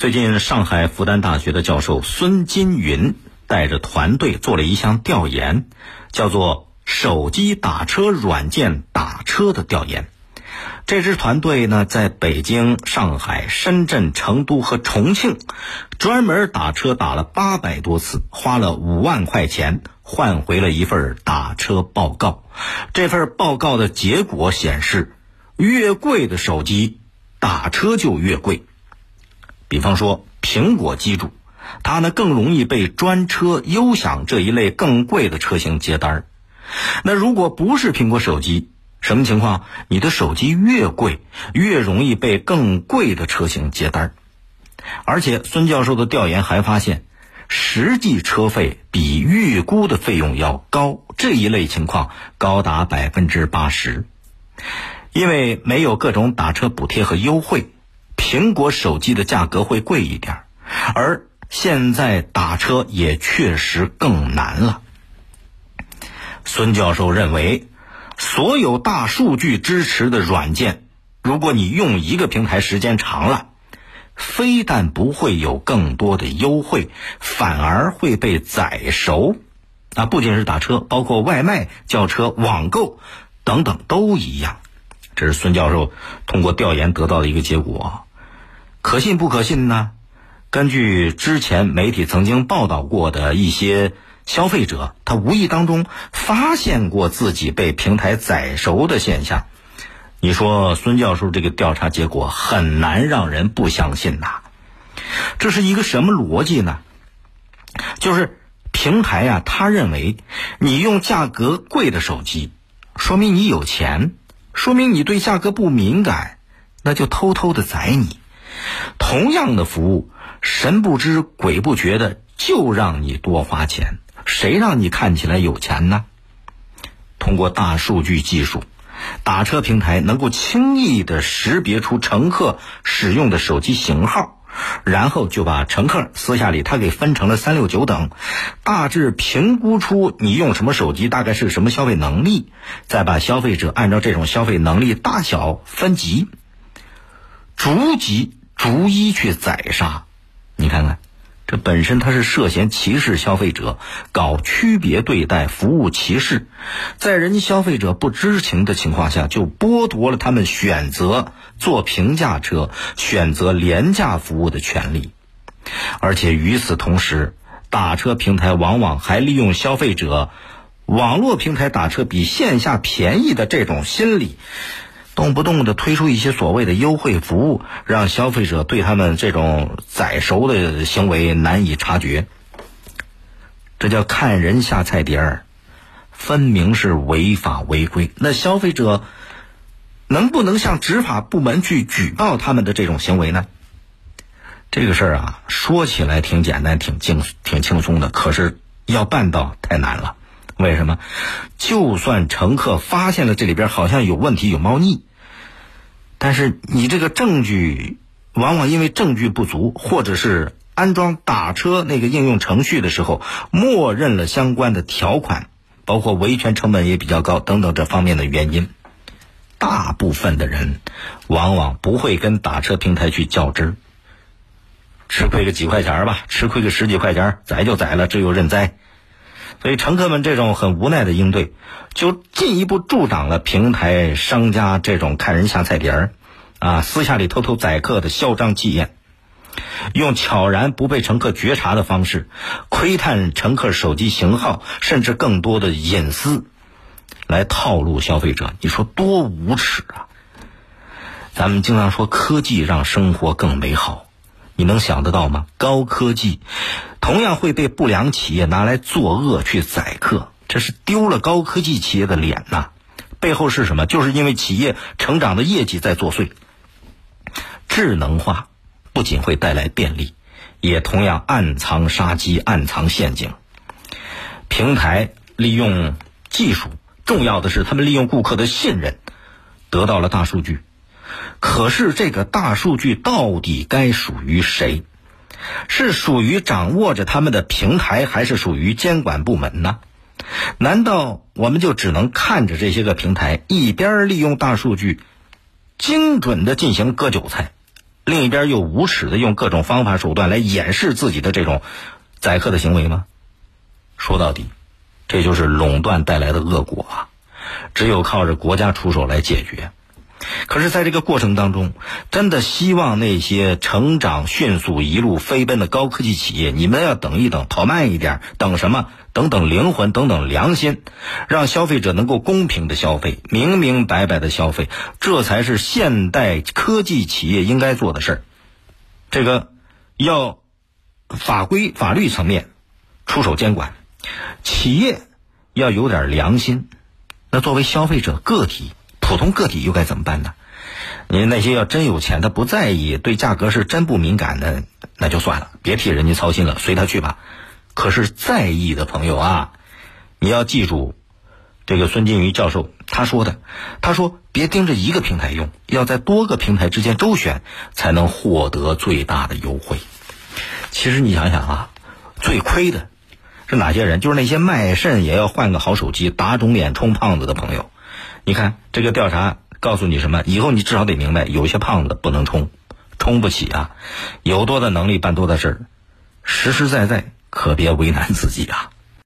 最近，上海复旦大学的教授孙金云带着团队做了一项调研，叫做“手机打车软件打车”的调研。这支团队呢，在北京、上海、深圳、成都和重庆，专门打车打了八百多次，花了五万块钱，换回了一份打车报告。这份报告的结果显示，越贵的手机打车就越贵。比方说，苹果机主，它呢更容易被专车、优享这一类更贵的车型接单儿。那如果不是苹果手机，什么情况？你的手机越贵，越容易被更贵的车型接单儿。而且，孙教授的调研还发现，实际车费比预估的费用要高，这一类情况高达百分之八十。因为没有各种打车补贴和优惠。苹果手机的价格会贵一点，而现在打车也确实更难了。孙教授认为，所有大数据支持的软件，如果你用一个平台时间长了，非但不会有更多的优惠，反而会被宰熟。啊，不仅是打车，包括外卖、叫车、网购等等都一样。这是孙教授通过调研得到的一个结果。可信不可信呢？根据之前媒体曾经报道过的一些消费者，他无意当中发现过自己被平台宰熟的现象。你说孙教授这个调查结果很难让人不相信呐。这是一个什么逻辑呢？就是平台呀，他认为你用价格贵的手机，说明你有钱，说明你对价格不敏感，那就偷偷的宰你。同样的服务，神不知鬼不觉的就让你多花钱，谁让你看起来有钱呢？通过大数据技术，打车平台能够轻易的识别出乘客使用的手机型号，然后就把乘客私下里他给分成了三六九等，大致评估出你用什么手机，大概是什么消费能力，再把消费者按照这种消费能力大小分级，逐级。逐一去宰杀，你看看，这本身它是涉嫌歧视消费者，搞区别对待、服务歧视，在人家消费者不知情的情况下，就剥夺了他们选择坐平价车、选择廉价服务的权利。而且与此同时，打车平台往往还利用消费者网络平台打车比线下便宜的这种心理。动不动的推出一些所谓的优惠服务，让消费者对他们这种宰熟的行为难以察觉。这叫看人下菜碟儿，分明是违法违规。那消费者能不能向执法部门去举报他们的这种行为呢？这个事儿啊，说起来挺简单、挺轻、挺轻松的，可是要办到太难了。为什么？就算乘客发现了这里边好像有问题、有猫腻。但是你这个证据，往往因为证据不足，或者是安装打车那个应用程序的时候，默认了相关的条款，包括维权成本也比较高等等这方面的原因，大部分的人往往不会跟打车平台去较真儿，吃亏个几块钱吧，吃亏个十几块钱，宰就宰了，只有认栽。所以，乘客们这种很无奈的应对，就进一步助长了平台商家这种看人下菜碟儿，啊，私下里偷偷宰客的嚣张气焰，用悄然不被乘客觉察的方式，窥探乘客手机型号，甚至更多的隐私，来套路消费者。你说多无耻啊！咱们经常说科技让生活更美好。你能想得到吗？高科技同样会被不良企业拿来作恶去宰客，这是丢了高科技企业的脸呐！背后是什么？就是因为企业成长的业绩在作祟。智能化不仅会带来便利，也同样暗藏杀机、暗藏陷阱。平台利用技术，重要的是他们利用顾客的信任，得到了大数据。可是这个大数据到底该属于谁？是属于掌握着他们的平台，还是属于监管部门呢？难道我们就只能看着这些个平台一边利用大数据，精准的进行割韭菜，另一边又无耻的用各种方法手段来掩饰自己的这种宰客的行为吗？说到底，这就是垄断带来的恶果啊！只有靠着国家出手来解决。可是，在这个过程当中，真的希望那些成长迅速、一路飞奔的高科技企业，你们要等一等，跑慢一点，等什么？等等灵魂，等等良心，让消费者能够公平的消费，明明白白的消费，这才是现代科技企业应该做的事儿。这个要法规、法律层面出手监管，企业要有点良心。那作为消费者个体。普通个体又该怎么办呢？你那些要真有钱，他不在意，对价格是真不敏感的，那就算了，别替人家操心了，随他去吧。可是在意的朋友啊，你要记住，这个孙金鱼教授他说的，他说别盯着一个平台用，要在多个平台之间周旋，才能获得最大的优惠。其实你想想啊，最亏的是哪些人？就是那些卖肾也要换个好手机、打肿脸充胖子的朋友。你看这个调查告诉你什么？以后你至少得明白，有些胖子不能冲，冲不起啊。有多大能力办多大事儿，实实在在，可别为难自己啊。